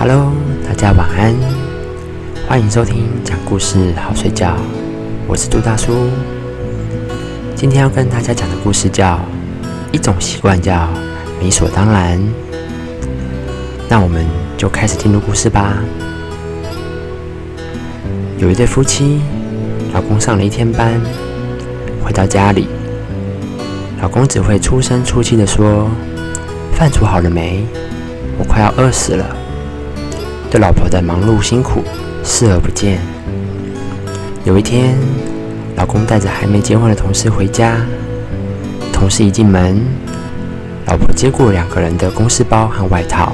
哈喽，大家晚安，欢迎收听讲故事好睡觉，我是杜大叔。今天要跟大家讲的故事叫一种习惯叫理所当然。那我们就开始进入故事吧。有一对夫妻，老公上了一天班，回到家里，老公只会粗声粗气的说：“饭煮好了没？我快要饿死了。”对老婆的忙碌辛苦视而不见。有一天，老公带着还没结婚的同事回家，同事一进门，老婆接过两个人的公事包和外套，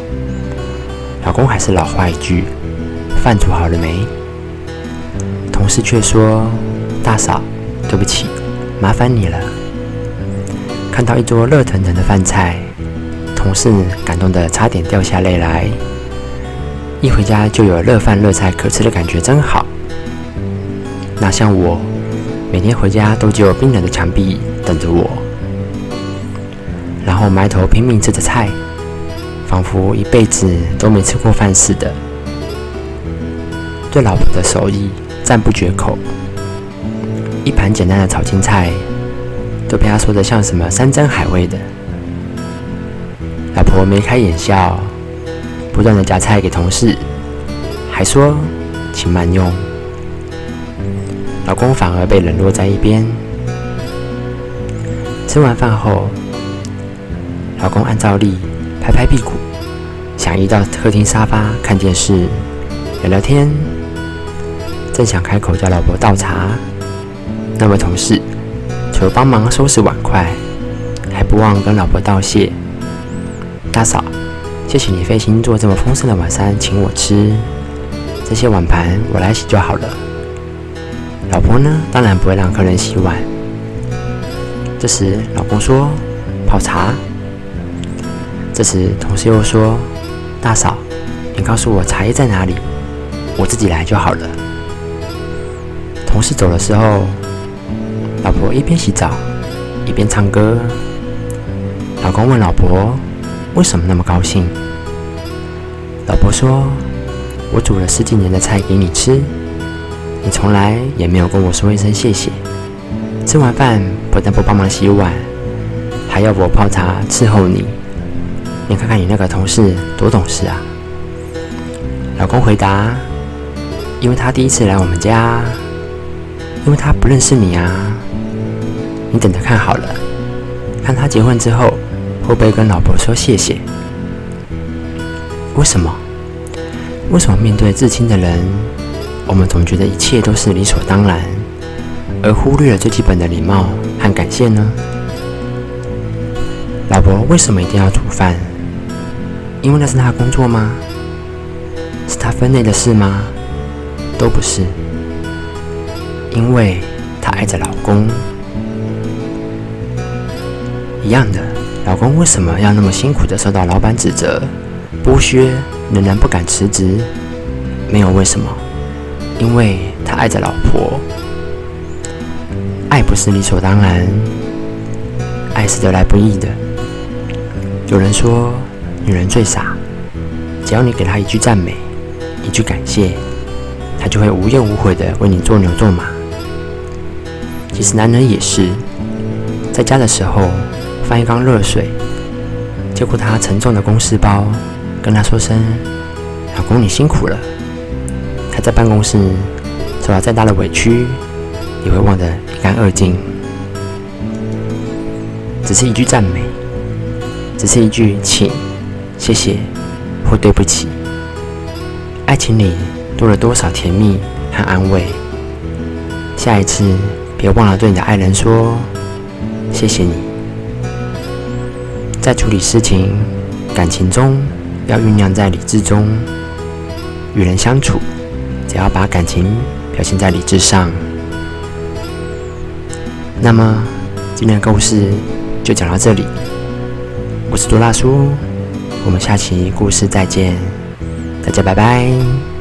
老公还是老话一句：“饭煮好了没？”同事却说：“大嫂，对不起，麻烦你了。”看到一桌热腾腾的饭菜，同事感动得差点掉下泪来。一回家就有热饭热菜可吃的感觉，真好。哪像我，每天回家都只有冰冷的墙壁等着我，然后埋头拼命吃着菜，仿佛一辈子都没吃过饭似的。对老婆的手艺赞不绝口，一盘简单的炒青菜都被他说的像什么山珍海味的。老婆眉开眼笑。不断的夹菜给同事，还说请慢用。老公反而被冷落在一边。吃完饭后，老公按照例拍拍屁股，想移到客厅沙发看电视、聊聊天。正想开口叫老婆倒茶，那位同事除了帮忙收拾碗筷，还不忘跟老婆道谢：“大嫂。”谢谢你费心做这么丰盛的晚餐请我吃，这些碗盘我来洗就好了。老婆呢，当然不会让客人洗碗。这时老公说泡茶。这时同事又说大嫂，你告诉我茶叶在哪里，我自己来就好了。同事走的时候，老婆一边洗澡一边唱歌。老公问老婆。为什么那么高兴？老婆说：“我煮了十几年的菜给你吃，你从来也没有跟我说一声谢谢。吃完饭不但不帮忙洗碗，还要我泡茶伺候你。你看看你那个同事多懂事啊！”老公回答：“因为他第一次来我们家，因为他不认识你啊。你等着看好了，看他结婚之后。”会不会跟老婆说谢谢？为什么？为什么面对至亲的人，我们总觉得一切都是理所当然，而忽略了最基本的礼貌和感谢呢？老婆为什么一定要煮饭？因为那是她工作吗？是她分内的事吗？都不是，因为她爱着老公，一样的。老公为什么要那么辛苦的受到老板指责、剥削，仍然不敢辞职？没有为什么，因为他爱着老婆。爱不是理所当然，爱是得来不易的。有人说，女人最傻，只要你给她一句赞美、一句感谢，她就会无怨无悔的为你做牛做马。其实男人也是，在家的时候。放一缸热水，接过他沉重的公事包，跟他说声：“老公，你辛苦了。”他在办公室受到再大的委屈，也会忘得一干二净。只是一句赞美，只是一句请、谢谢或对不起，爱情里多了多少甜蜜和安慰。下一次别忘了对你的爱人说：“谢谢你。”在处理事情、感情中，要酝酿在理智中。与人相处，只要把感情表现在理智上。那么，今天的故事就讲到这里。我是多拉叔，我们下期故事再见，大家拜拜。